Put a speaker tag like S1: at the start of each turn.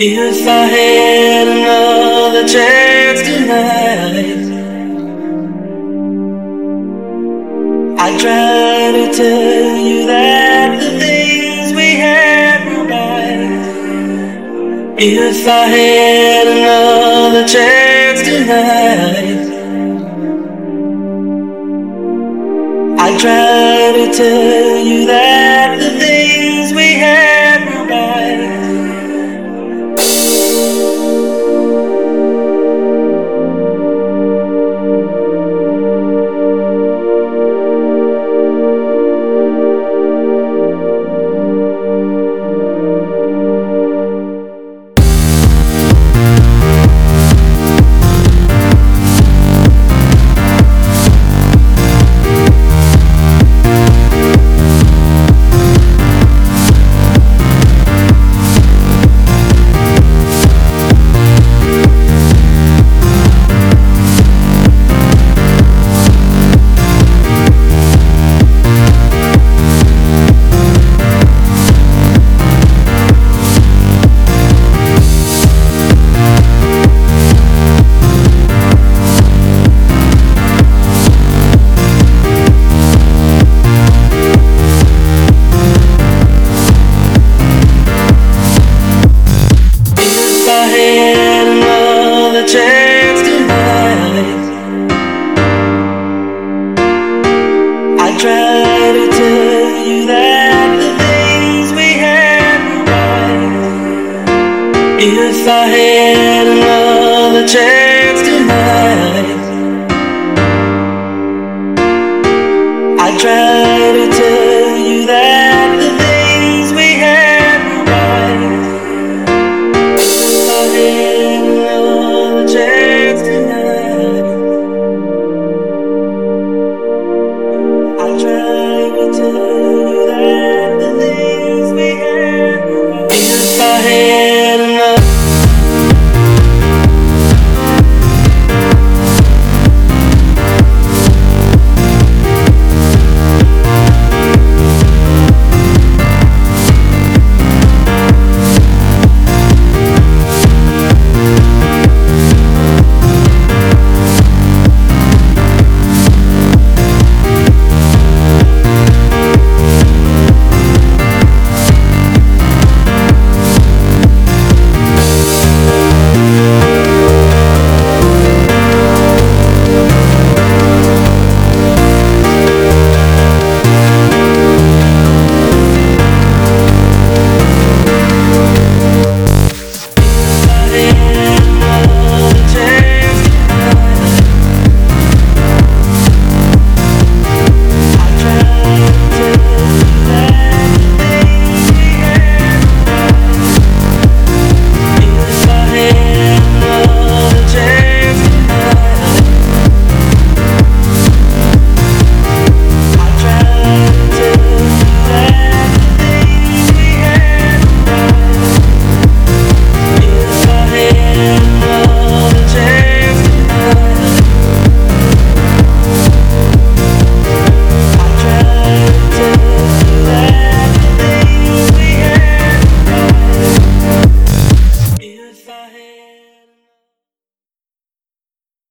S1: If I had another chance tonight, I'd try to tell you that the things we had were right. If I had another chance tonight, I'd try to tell you that if I had another chance tonight, I'd try to tell you that the things we had were right. If I had another chance tonight, I'd try to tell you.